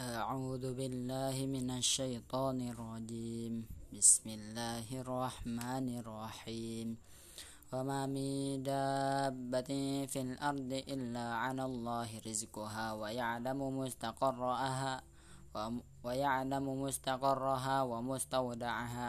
أعوذ بالله من الشيطان الرجيم. بسم الله الرحمن الرحيم. وما من دابة في الأرض إلا على الله رزقها ويعلم مستقرها ويعلم مستقرها ومستودعها.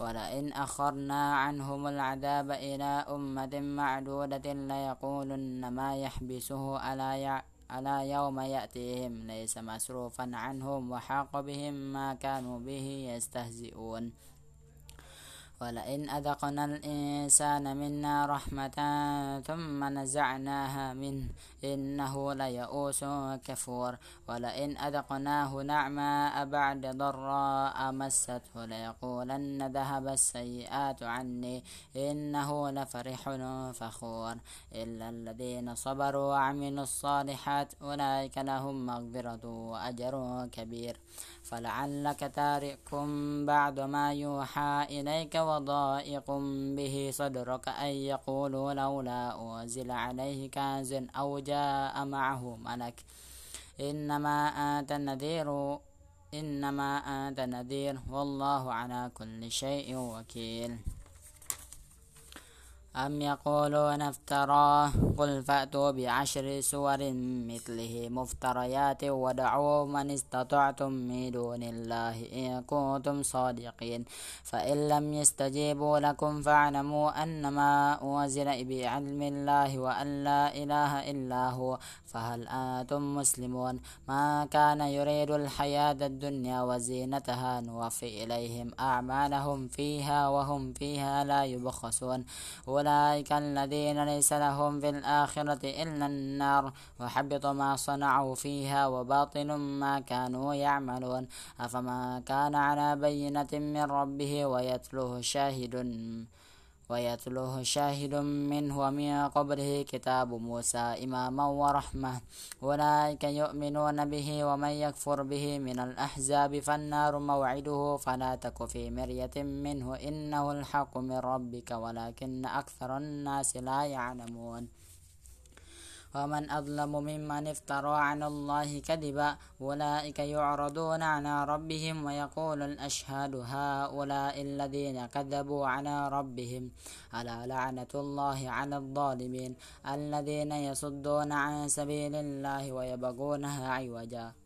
ولئن أخرنا عنهم العذاب إلى أمة معدودة ليقولن ما يحبسه على يوم يأتيهم ليس مصروفا عنهم وحاق بهم ما كانوا به يستهزئون. ولئن أذقنا الإنسان منا رحمة ثم نزعناها منه إنه ليئوس كفور ولئن أذقناه نعماء بعد ضراء مسته ليقولن ذهب السيئات عني إنه لفرح فخور إلا الذين صبروا وعملوا الصالحات أولئك لهم مغفرة وأجر كبير فلعلك تارك بعد ما يوحى إليك وضائق به صدرك أن يقولوا لولا أنزل عليه كنز أو جاء معه ملك. إنما أنت نذير إنما أنت نذير والله على كل شيء وكيل. أم يقولون افتراه؟ قل فأتوا بعشر سور مثله مفتريات ودعوا من استطعتم من دون الله إن كنتم صادقين. فإن لم يستجيبوا لكم فاعلموا أنما أنزل بعلم الله وأن لا إله إلا هو. فهل أنتم مسلمون؟ ما كان يريد الحياة الدنيا وزينتها نوفي إليهم أعمالهم فيها وهم فيها لا يبخسون. أولئك الذين ليس لهم في الآخرة إلا النار وحبط ما صنعوا فيها وباطل ما كانوا يعملون. أفما كان على بينة من ربه ويتلوه شاهد ويتلوه شاهد منه ومن قبله كتاب موسى إماما ورحمة. أولئك يؤمنون به ومن يكفر به من الأحزاب فالنار موعده فلا تك في مرية منه إنه الحق من ربك ولكن أكثر الناس لا يعلمون. ومن أظلم ممن افترى على الله كذبا أولئك يعرضون على ربهم ويقول الأشهاد هؤلاء الذين كذبوا على ربهم ألا لعنة الله على الظالمين الذين يصدون عن سبيل الله ويبغونها عوجا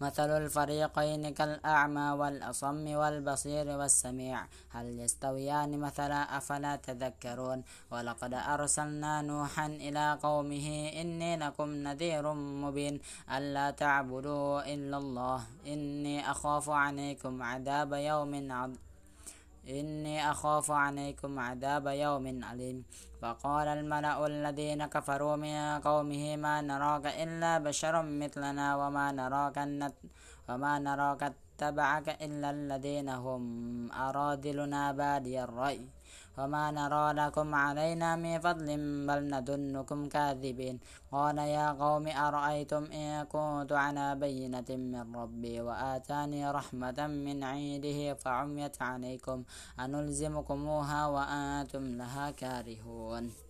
مثل الفريقين كالأعمى والأصم والبصير والسميع. هل يستويان مثلا أفلا تذكرون؟ ولقد أرسلنا نوحا إلى قومه إني لكم نذير مبين. ألا تعبدوا إلا الله إني أخاف عليكم عذاب يوم عظيم إني أخاف عليكم عذاب يوم أليم. فقال الملأ الذين كفروا من قومه ما نراك إلا بشر مثلنا وما نراك وما نراك اتبعك إلا الذين هم أرادلنا بادي الرأي. وما نرى لكم علينا من فضل بل نظنكم كاذبين. قال يا قوم أرأيتم إن كنت على بينة من ربي وآتاني رحمة من عنده فعميت عليكم أنلزمكموها وأنتم لها كارهون.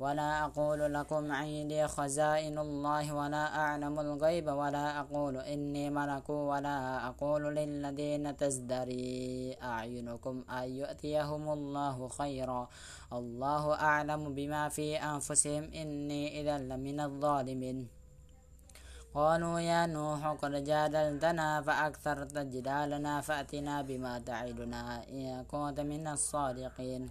ولا أقول لكم عندي خزائن الله ولا أعلم الغيب ولا أقول إني ملك ولا أقول للذين تزدري أعينكم أن يؤتيهم الله خيرا. الله أعلم بما في أنفسهم. إني إذا لمن الظالمين. قالوا يا نوح قد جادلتنا فأكثرت جدالنا فأتنا بما تعدنا إن كنت من الصادقين.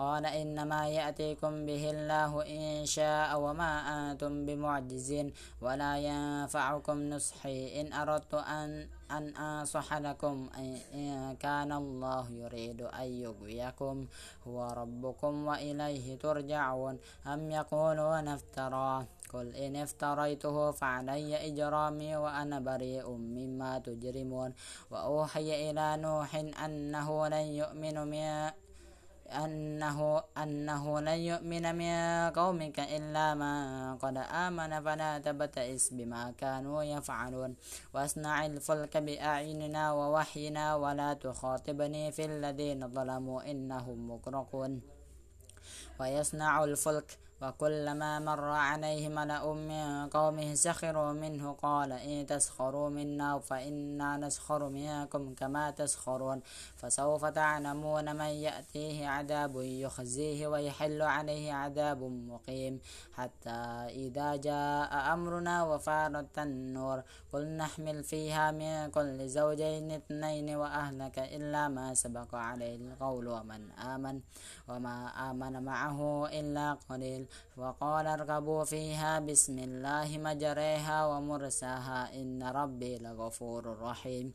قال إنما يأتيكم به الله إن شاء وما أنتم بمعجزين ولا ينفعكم نصحي إن أردت أن أن أنصح لكم إن كان الله يريد أن يغويكم هو ربكم وإليه ترجعون. أم يقولون افتراه قل إن افتريته فعلي إجرامي وأنا بريء مما تجرمون. وأوحي إلى نوح أنه لن يؤمن من أنه أنه لن يؤمن من قومك إلا من قد آمن فلا تبتئس بما كانوا يفعلون. وأصنع الفلك بأعيننا ووحينا ولا تخاطبني في الذين ظلموا إنهم مغرقون. ويصنع الفلك وكلما مر عليه ملأ من قومه سخروا منه قال إن تسخروا منا فإنا نسخر منكم كما تسخرون. فسوف تعلمون من يأتيه عذاب يخزيه ويحل عليه عذاب مقيم. حتى إذا جاء أمرنا وفارت النور قل نحمل فيها من كل زوجين اثنين وأهلك إلا ما سبق عليه القول ومن آمن. وما آمن معه إلا قليل. وقال اركبوا فيها بسم الله مجريها ومرساها إن ربي لغفور رحيم.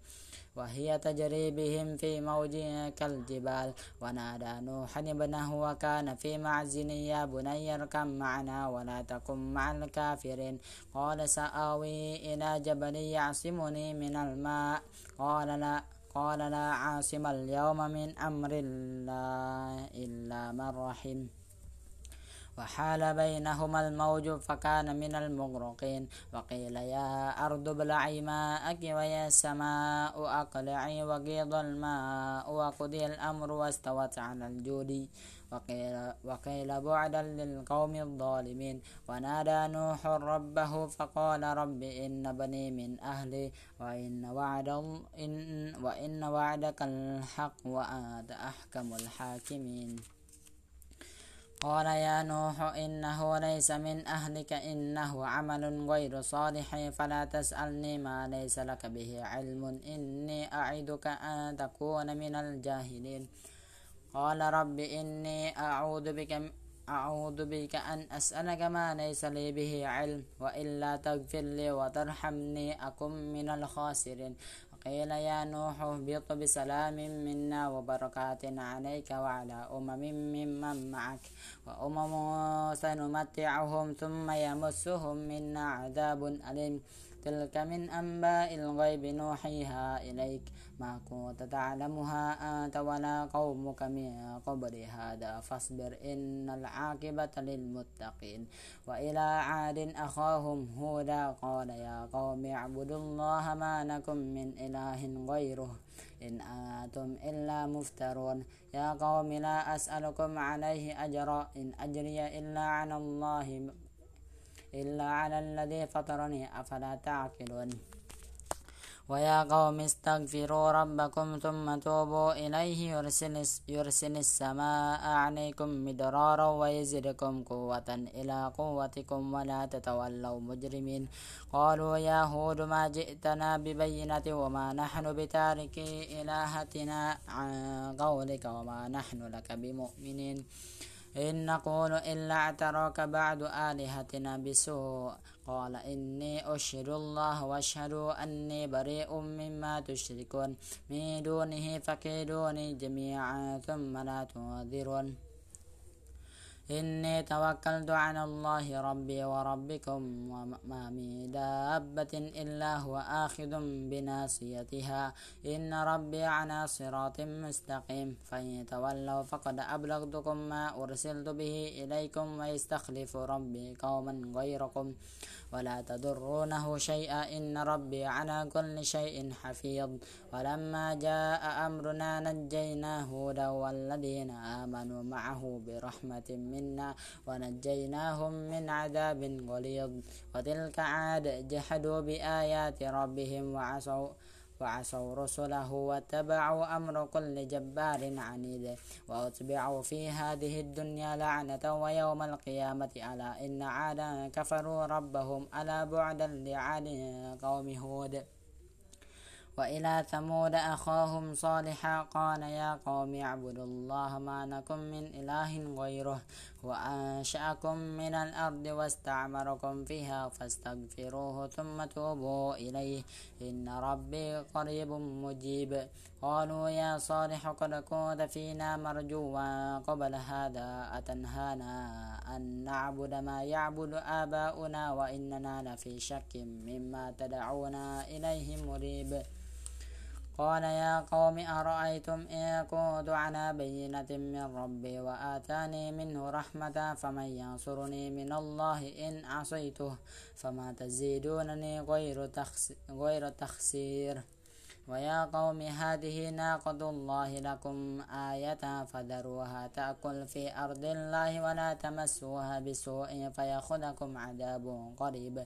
وهي تجري بهم في موج كالجبال. ونادى نوح ابنه وكان في معزن يا بني اركب معنا ولا تكن مع الكافرين. قال سآوي إلى جبل يعصمني من الماء. قال لا قال لا عاصم اليوم من أمر الله إلا من رحم. وحال بينهما الموج فكان من المغرقين. وقيل يا أرض ابلعي ماءك ويا سماء أقلعي وقيض الماء وقضي الأمر واستوت على الجود وقيل, وقيل بعدا للقوم الظالمين. ونادى نوح ربه فقال رب إن بني من أهلي وإن, وعد إن وإن وعدك الحق وأنت أحكم الحاكمين. قال يا نوح إنه ليس من أهلك إنه عمل غير صالح فلا تسألني ما ليس لك به علم إني أعدك أن تكون من الجاهلين. قال رب إني أعوذ بك أعوذ بك أن أسألك ما ليس لي به علم وإلا تغفر لي وترحمني أكن من الخاسرين. قيل يا نوح اهبط بسلام منا وبركات عليك وعلى أمم ممن معك. وأمم سنمتعهم ثم يمسهم منا عذاب أليم. تلك من أنباء الغيب نوحيها إليك. ما كنت تعلمها أنت ولا قومك من قبل هذا فاصبر إن العاقبة للمتقين. وإلى عاد أخاهم هودا قال يا قوم اعبدوا الله ما لكم من إله غيره إن أنتم إلا مفترون. يا قوم لا أسألكم عليه أجرا إن أجري إلا على الله إلا على الذي فطرني أفلا تعقلون؟ ويا قوم استغفروا ربكم ثم توبوا إليه يرسل, يرسل السماء عليكم مدرارا ويزدكم قوة إلى قوتكم ولا تتولوا مجرمين. قالوا يا هود ما جئتنا ببينة وما نحن بتاركي إلهتنا عن قولك وما نحن لك بمؤمنين. إن نقول إلا اعتراك بعد آلهتنا بسوء. قال إني أشهد الله وأشهد أني بريء مما تشركون. من دونه فكيدوني جميعا ثم لا تنذرون إني توكلت على الله ربي وربكم وما من دابة إلا هو آخذ بناصيتها. إن ربي على صراط مستقيم. فإن تولوا فقد أبلغتكم ما أرسلت به إليكم ويستخلف ربي قوما غيركم. ولا تضرونه شيئا إن ربي على كل شيء حفيظ. ولما جاء أمرنا نجينا هودا والذين آمنوا معه برحمة منا ونجيناهم من عذاب غليظ. وتلك عاد جحدوا بآيات ربهم وعصوا وعصوا رسله واتبعوا أمر كل جبار عنيد وأتبعوا في هذه الدنيا لعنة ويوم القيامة ألا إن عادا كفروا ربهم ألا بعدا لعاد قوم هود وإلى ثمود أخاهم صالحا قال يا قوم اعبدوا الله ما لكم من إله غيره وأنشأكم من الأرض واستعمركم فيها فاستغفروه ثم توبوا إليه. إن ربي قريب مجيب. قالوا يا صالح قد كنت فينا مرجوا قبل هذا. أتنهانا أن نعبد ما يعبد آباؤنا وإننا لفي شك مما تدعونا إليه مريب. قال يا قوم أرأيتم إن كنت على بينة من ربي وآتاني منه رحمة فمن ينصرني من الله إن عصيته فما تزيدونني غير, غير تخسير. ويا قوم هذه ناقة الله لكم آية فذروها تأكل في أرض الله ولا تمسوها بسوء فيأخذكم عذاب قريب.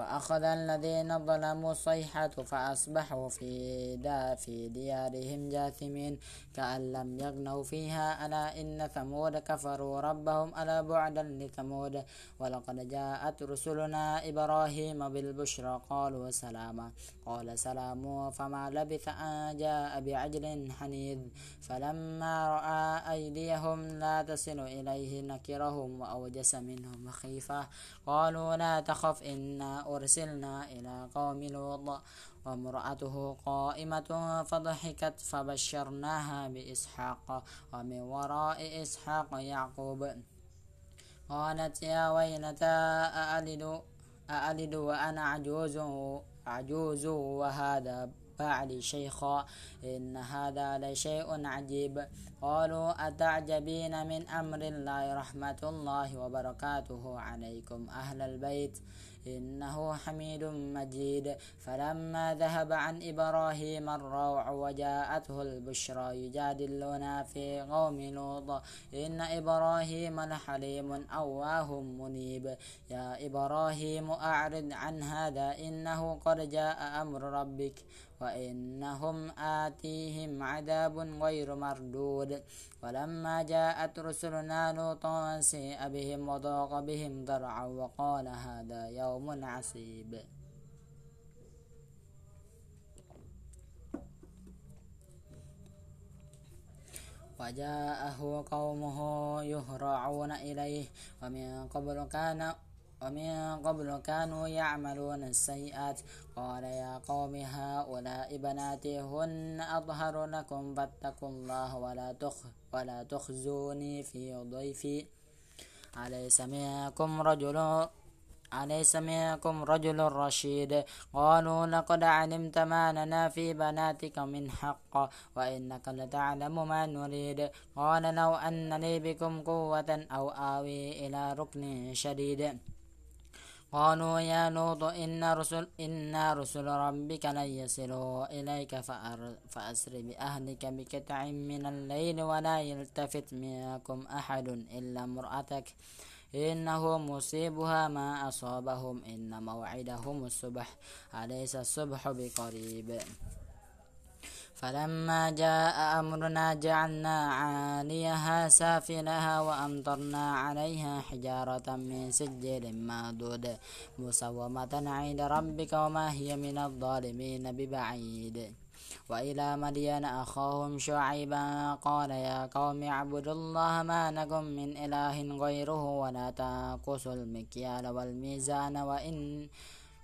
وأخذ الذين ظلموا الصيحة فأصبحوا في دا في ديارهم جاثمين كأن لم يغنوا فيها ألا إن ثمود كفروا ربهم ألا بعدا لثمود. ولقد جاءت رسلنا إبراهيم بالبشرى قالوا سلاما. قال سلام فما لبث أن جاء بعجل حنيذ. فلما رأى أيديهم لا تصل إليه نكرهم وأوجس منهم خيفة. قالوا لا تخف إنا أرسلنا إلى قوم لوط وامرأته قائمة فضحكت فبشرناها بإسحاق ومن وراء إسحاق يعقوب قالت يا ويلتى أألد أألد وأنا عجوز عجوز وهذا بعلي شيخا إن هذا لشيء عجيب. قالوا أتعجبين من أمر الله رحمة الله وبركاته عليكم أهل البيت؟ إنه حميد مجيد. فلما ذهب عن إبراهيم الروع وجاءته البشرى يجادلنا في قوم لوط إن إبراهيم لحليم أواه منيب. يا إبراهيم أعرض عن هذا إنه قد جاء أمر ربك. وإنهم آتيهم عذاب غير مردود. ولما جاءت رسلنا لوطا سيء بهم وضاق بهم ذرعا وقال هذا يوم عصيب وجاءه قومه يهرعون إليه. ومن قبل كان ومن قبل كانوا يعملون السيئات. قال يا قوم هؤلاء بناتي هن أطهر لكم فاتقوا الله ولا تخ ولا تخزوني في ضيفي. أليس منكم رجل أليس منكم رجل رشيد؟ قالوا لقد علمت ما لنا في بناتك من حق وإنك لتعلم ما نريد. قال لو أن لي بكم قوة أو آوي إلى ركن شديد. قالوا يا لوط إن رسل إنا رسل ربك لن يصلوا إليك فأسر بأهلك بقطع من الليل ولا يلتفت منكم أحد إلا امرأتك. إنه مصيبها ما أصابهم إن موعدهم الصبح أليس الصبح بقريب؟ فلما جاء أمرنا جعلنا عاليها سافلها وأمطرنا عليها حجارة من سجل مادود مسومة عند ربك وما هي من الظالمين ببعيد. وإلى مدين أخاهم شعيبا قال يا قوم اعبدوا الله ما لكم من إله غيره ولا تنقصوا المكيال والميزان وإن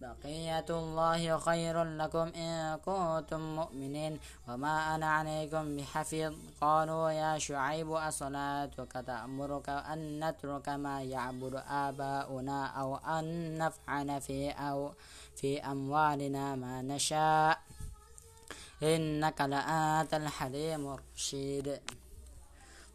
بقية الله خير لكم إن كنتم مؤمنين وما أنا عليكم بحفيظ. قالوا يا شعيب أصلاتك تأمرك أن نترك ما يعبد آباؤنا أو أن نفعل في أو في أموالنا ما نشاء. إنك لأنت الحليم الرشيد.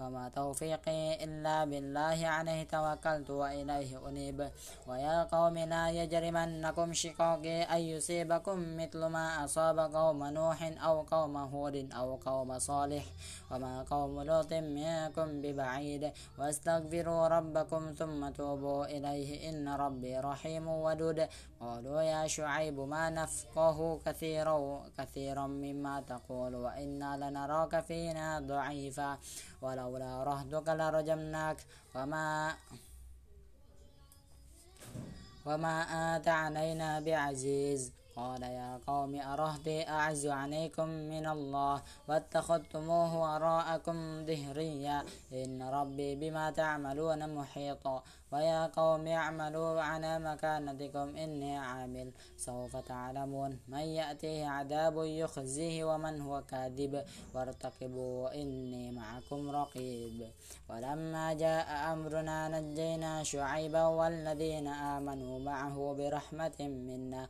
وما توفيقي إلا بالله عليه توكلت وإليه أنيب. ويا قوم لا يجرمنكم شقاقي أن يصيبكم مثل ما أصاب قوم نوح أو قوم هود أو قوم صالح. وما قوم لوط منكم ببعيد. واستغفروا ربكم ثم توبوا إليه إن ربي رحيم ودود. قالوا يا شعيب ما نفقه كثيرا كثيرا مما تقول وإنا لنراك فينا ضعيفا. ولولا رهدك لرجمناك وما وما أنت علينا بعزيز قال يا قوم أرهدي أعز عليكم من الله واتخذتموه وراءكم ظهريا إن ربي بما تعملون محيط. ويا قوم اعملوا على مكانتكم إني عامل. سوف تعلمون من يأتيه عذاب يخزيه ومن هو كاذب. وارتقبوا إني معكم رقيب. ولما جاء أمرنا نجينا شعيبا والذين آمنوا معه برحمة منا.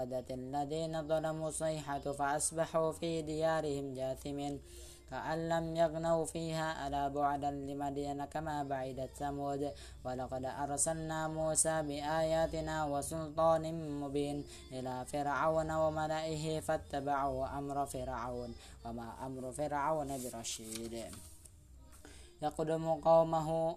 وأخذت الذين ظلموا صيحة فأصبحوا في ديارهم جاثمين كأن لم يغنوا فيها ألا بعدا لمدين كما بعدت ثمود. ولقد أرسلنا موسى بآياتنا وسلطان مبين إلى فرعون وملئه فاتبعوا أمر فرعون وما أمر فرعون برشيد. يقدم قومه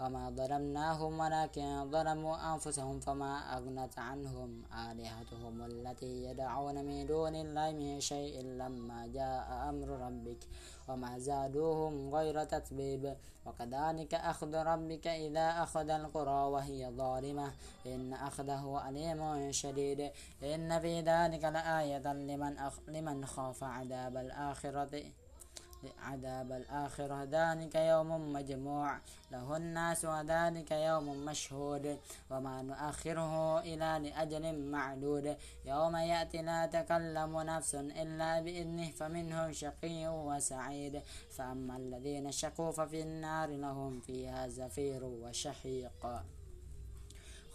وما ظلمناهم ولكن ظلموا أنفسهم فما أغنت عنهم آلهتهم التي يدعون من دون الله من شيء لما جاء أمر ربك وما زادوهم غير تتبيب وكذلك أخذ ربك إذا أخذ القرى وهي ظالمة إن أخذه أليم شديد إن في ذلك لآية لمن, أخ لمن خاف عذاب الآخرة عذاب الآخرة. ذلك يوم مجموع. له الناس وذلك يوم مشهود. وما نؤخره إلى لأجل معدود. يوم يأتي لا تكلم نفس إلا بإذنه فمنهم شقي وسعيد. فأما الذين شقوا ففي النار لهم فيها زفير وشحيق.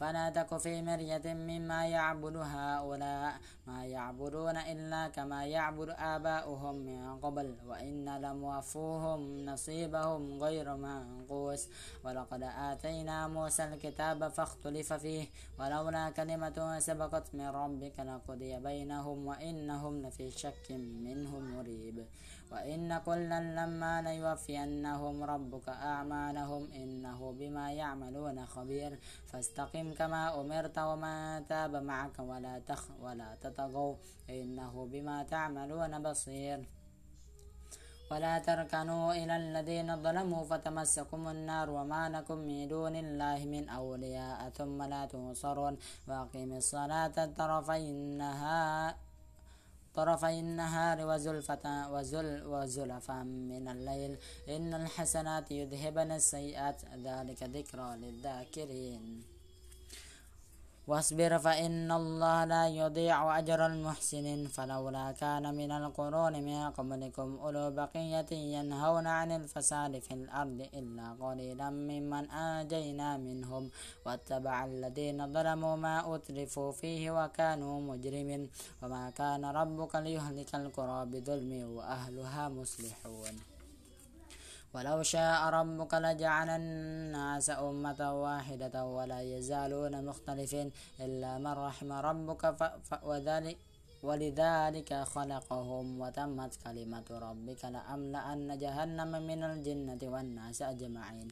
فلا تك في مرية مما يعبد هؤلاء ما يعبدون إلا كما يعبد آباؤهم من قبل وإن لموفوهم نصيبهم غير منقوس ولقد آتينا موسى الكتاب فاختلف فيه ولولا كلمة سبقت من ربك لقضي بينهم وإنهم لفي شك منه مريب. وإن كلا لما ليوفينهم ربك أعمالهم إنه بما يعملون خبير فاستقم كما أمرت وما تاب معك ولا تخ ولا تطغوا إنه بما تعملون بصير. ولا تركنوا إلى الذين ظلموا فتمسكم النار وما لكم من دون الله من أولياء ثم لا تنصرون. وأقيم الصلاة طرفي النهار. طرفي النهار وزلفة وزل وزلفا من الليل. إن الحسنات يذهبن السيئات. ذلك ذكرى للذاكرين. واصبر فإن الله لا يضيع أجر المحسنين. فلولا كان من القرون من قبلكم أولو بقية ينهون عن الفساد في الأرض إلا قليلا ممن آجينا منهم واتبع الذين ظلموا ما أترفوا فيه وكانوا مجرمين. وما كان ربك ليهلك القرى بظلم وأهلها مصلحون. ولو شاء ربك لجعل الناس أمة واحدة ولا يزالون مختلفين إلا من رحم ربك وذلك ولذلك خلقهم وتمت كلمة ربك لأملأن جهنم من الجنة والناس أجمعين.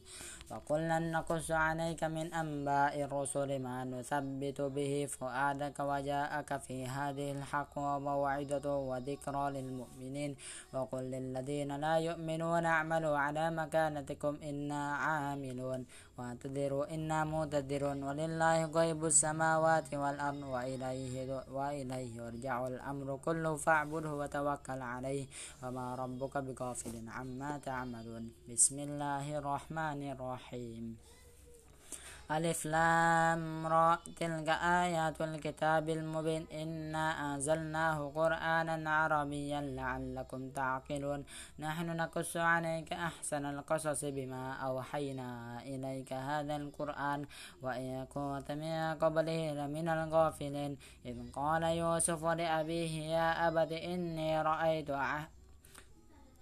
وكلا نقص عليك من أنباء الرسل ما نثبت به فؤادك وجاءك في هذه الحق وموعظة وذكرى للمؤمنين. وقل للذين لا يؤمنون اعملوا على مكانتكم إنا عاملون. واعتذروا إنا معتذرون ولله غيب السماوات والأرض وإليه, وإليه يرجع الأمر. كله فاعبده وتوكل عليه. وما ربك بغافل عما تعملون. بسم الله الرحمن الرحيم. ألف لام را. تلك آيات الكتاب المبين. إنا أنزلناه قرآنا عربيا لعلكم تعقلون. نحن نقص عليك أحسن القصص بما أوحينا إليك هذا القرآن. وإن كنت من قبله لمن الغافلين. إذ قال يوسف لأبيه يا أبت إني رأيت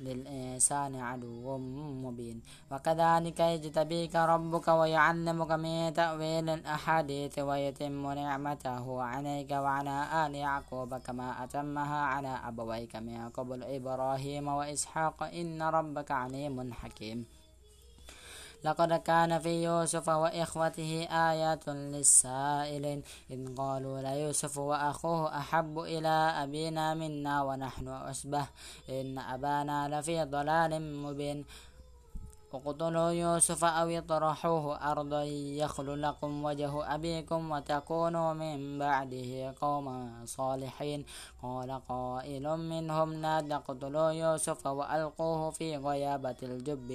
للإنسان عدو مبين. وكذلك يجتبيك ربك ويعلمك من تأويل الأحاديث ويتم نعمته عليك وعلى آل يعقوب كما أتمها على أبويك من قبل إبراهيم وإسحاق. إن ربك عليم حكيم. لقد كان في يوسف وإخوته آيات للسائلين إذ قالوا ليوسف وأخوه أحب إلى أبينا منا ونحن عصبة إن أبانا لفي ضلال مبين. اقتلوا يوسف أو اطرحوه أرضا يخل لكم وجه أبيكم وتكونوا من بعده قوما صالحين. قال قائل منهم لا تقتلوا يوسف وألقوه في غيابة الجب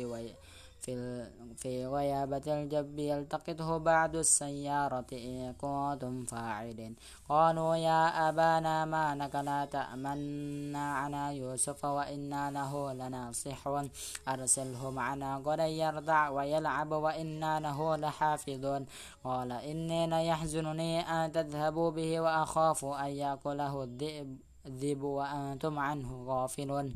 في في غيابة الجب يلتقطه بعد السيارة إن كنتم فاعلين قالوا يا أبانا ما لك لا تأمنا على يوسف وإنا له لناصحون أرسله معنا غدا يرضع ويلعب وإنا له لحافظون قال إني ليحزنني أن تذهبوا به وأخاف أن يأكله الذئب وأنتم عنه غافلون.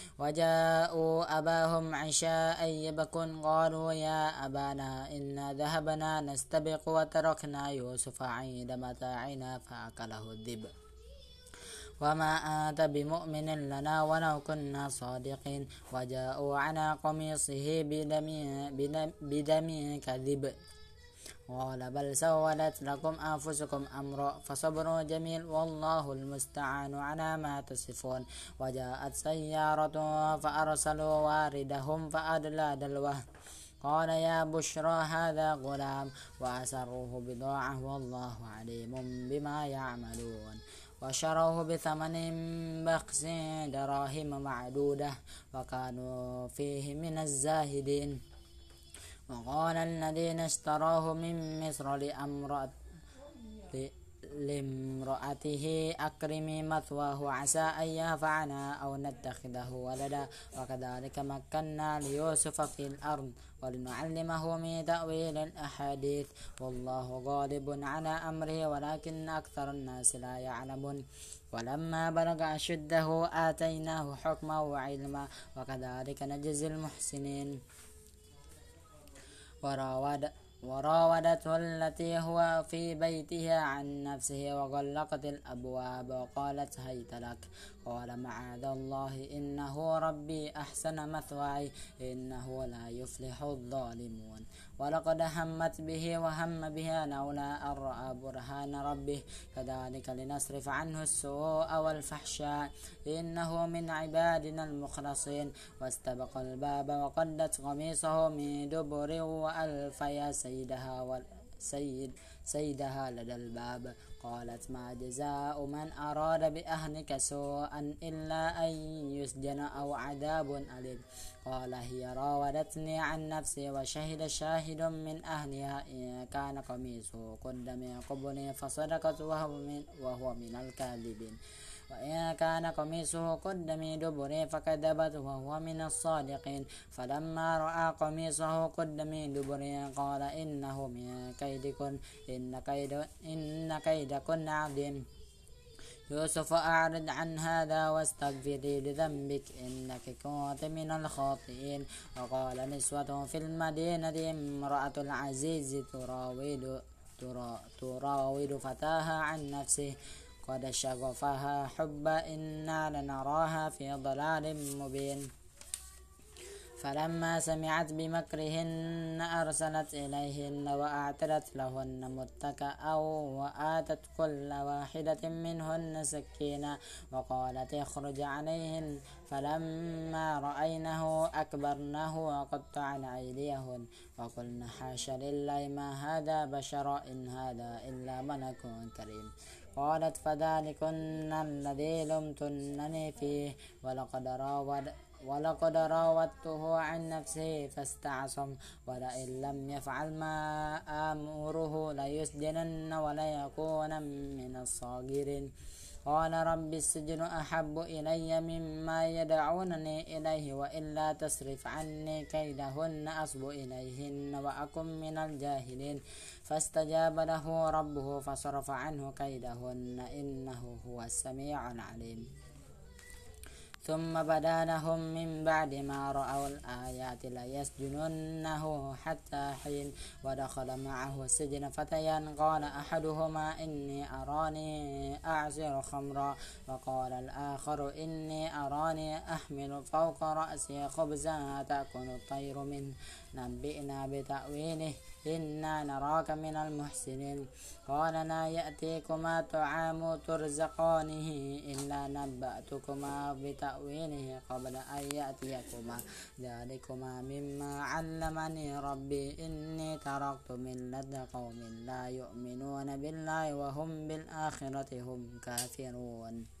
وجاءوا أباهم عشاء يبكون قالوا يا أبانا إنا ذهبنا نستبق وتركنا يوسف عند متاعنا فأكله الذئب وما أنت بمؤمن لنا ولو كنا صادقين. وجاءوا على قميصه بدم, بدم, بدم كذب. قال بل سولت لكم أنفسكم أمرا فصبر جميل والله المستعان على ما تصفون. وجاءت سيارة فأرسلوا واردهم فأدلى دلوه. قال يا بشرى هذا غلام وأسروه بضاعة والله عليم بما يعملون. وشروه بثمن بخس دراهم معدودة وكانوا فيه من الزاهدين. وقال الذين اشتراه من مصر لامرأته أكرمي مثواه عسى أن ينفعنا أو نتخذه ولدا. وكذلك مكنا ليوسف في الأرض ولنعلمه من تأويل الأحاديث. والله غالب على أمره ولكن أكثر الناس لا يعلمون. ولما بلغ أشده آتيناه حكما وعلما. وكذلك نجزي المحسنين. وراود وراودته التي هو في بيتها عن نفسه وغلقت الأبواب وقالت هيت لك. قال معاذ الله إنه ربي أحسن مثواي إنه لا يفلح الظالمون. ولقد همت به وهم بها لولا أن رأى برهان ربه. كذلك لنصرف عنه السوء والفحشاء. إنه من عبادنا المخلصين. واستبق الباب وقدت قميصه من دبر وألف يا سيدها والسيد سيدها لدى الباب. قالت ما جزاء من أراد بأهلك سوءا إلا أن يسجن أو عذاب أليم. قال هي راودتني عن نفسي وشهد شاهد من أهلها إن كان قميصه قد من قبل فصدقت وهو من, وهو من الكاذبين. وإن كان قميصه قد من دبر فكذبت وهو من الصادقين. فلما رأى قميصه قد من دبر قال إنه من كيدكن إن, كيد إن كيدكن عظيم. يوسف أعرض عن هذا واستغفري لذنبك إنك كنت من الخاطئين. وقال نسوة في المدينة امرأة العزيز تراود تراود فتاها عن نفسه. قد شغفها حبا إنا لنراها في ضلال مبين فلما سمعت بمكرهن أرسلت إليهن وأعتدت لهن متكأ وآتت كل واحدة منهن سكينا وقالت اخرج عليهن فلما رأينه أكبرنه وقطعن أيديهن وقلن حاش لله ما هذا بشر إن هذا إلا ملك كريم قالت فذلكن الذي لمتنني فيه. ولقد راود ولقد راودته عن نفسه فاستعصم. ولئن لم يفعل ما آمره ليسجنن وليكون من الصاغرين. قال رب السجن أحب إلي مما يدعونني إليه وإلا تصرف عني كيدهن أصب إليهن وأكن من الجاهلين. فاستجاب له ربه فصرف عنه كيدهن إنه هو السميع العليم. ثم بدا لهم من بعد ما رأوا الآيات ليسجننه حتى حين ودخل معه السجن فتيان قال أحدهما إني أراني أعصر خمرا وقال الآخر إني أراني أحمل فوق رأسي خبزا تأكل الطير منه. نبئنا بتأويله إنا نراك من المحسنين. قال لا يأتيكما طعام ترزقانه إلا نبأتكما بتأويله قبل أن يأتيكما. ذلكما مما علمني ربي. إني تركت ملة قوم لا يؤمنون بالله وهم بالآخرة هم كافرون.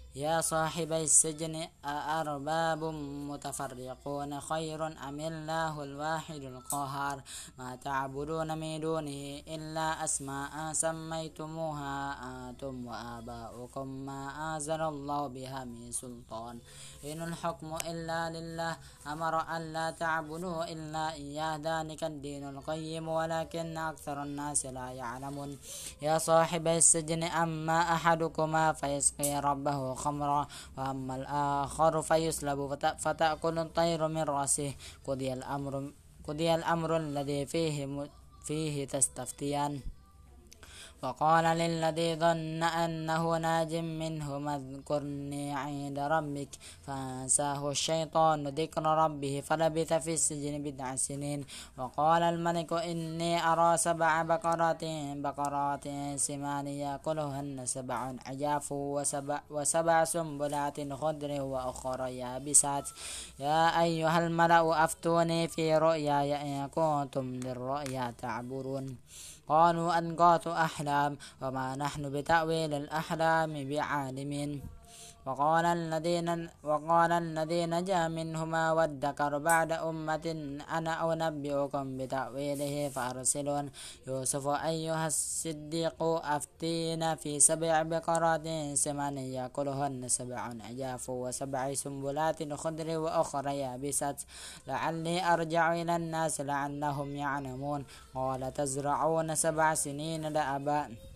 يا صاحبي السجن أأرباب متفرقون خير أم الله الواحد القهار؟ ما تعبدون من دونه إلا أسماء سميتموها أنتم وآباؤكم ما أنزل الله بها من سلطان. إن الحكم إلا لله أمر أن لا تعبدوا إلا إياه. ذلك الدين القيم ولكن أكثر الناس لا يعلمون. يا صاحبي السجن أما أحدكما فيسقي ربه خمرا وأما الآخر فيسلب فتأكل الطير من رأسه. قضي الأمر قضي الأمر الذي فيه فيه تستفتيان. وقال للذي ظن أنه ناج منه اذكرني عند ربك فأنساه الشيطان ذكر ربه فلبث في السجن بضع سنين. وقال الملك إني أرى سبع بقرات بقرات سمان يأكلهن سبع عجاف وسبع, وسبع سنبلات خضر وأخرى يابسات يا أيها الملأ أفتوني في رؤياي إن كنتم للرؤيا تعبرون قالوا أنقاط أحلام وما نحن بتأويل الأحلام بعالمين وقال الذين وقال الذي نجا منهما وادكر بعد أمة أنا أنبئكم بتأويله فأرسلون. يوسف أيها الصديق أفتينا في سبع بقرات سمان يأكلهن سبع عجاف وسبع سنبلات خضر وأخرى يابسات. لعلي أرجع إلى الناس لعلهم يعلمون. قال تزرعون سبع سنين دأبا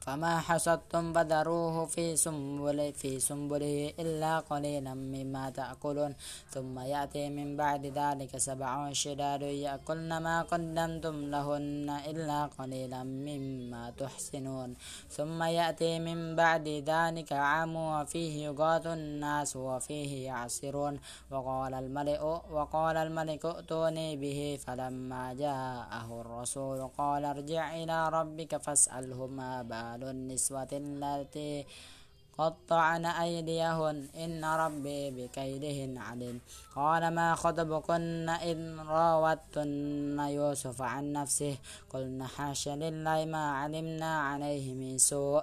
فما حصدتم فذروه في سنبله في سنبله إلا قليلا مما تأكلون. ثم يأتي من بعد ذلك سبع شداد يأكلن ما قدمتم لهن إلا قليلا مما تحسنون. ثم يأتي من بعد ذلك عام وفيه يغاث الناس وفيه يعصرون. وقال الملك وقال الملك ائتوني به فلما جاءه الرسول قال ارجع إلى ربك فاسأله ما بال بال النسوة التي قطعن أيديهن. إن ربي بكيدهن عليم. قال ما خطبكن إن راوتن يوسف عن نفسه؟ قلنا حاش لله ما علمنا عليه من سوء.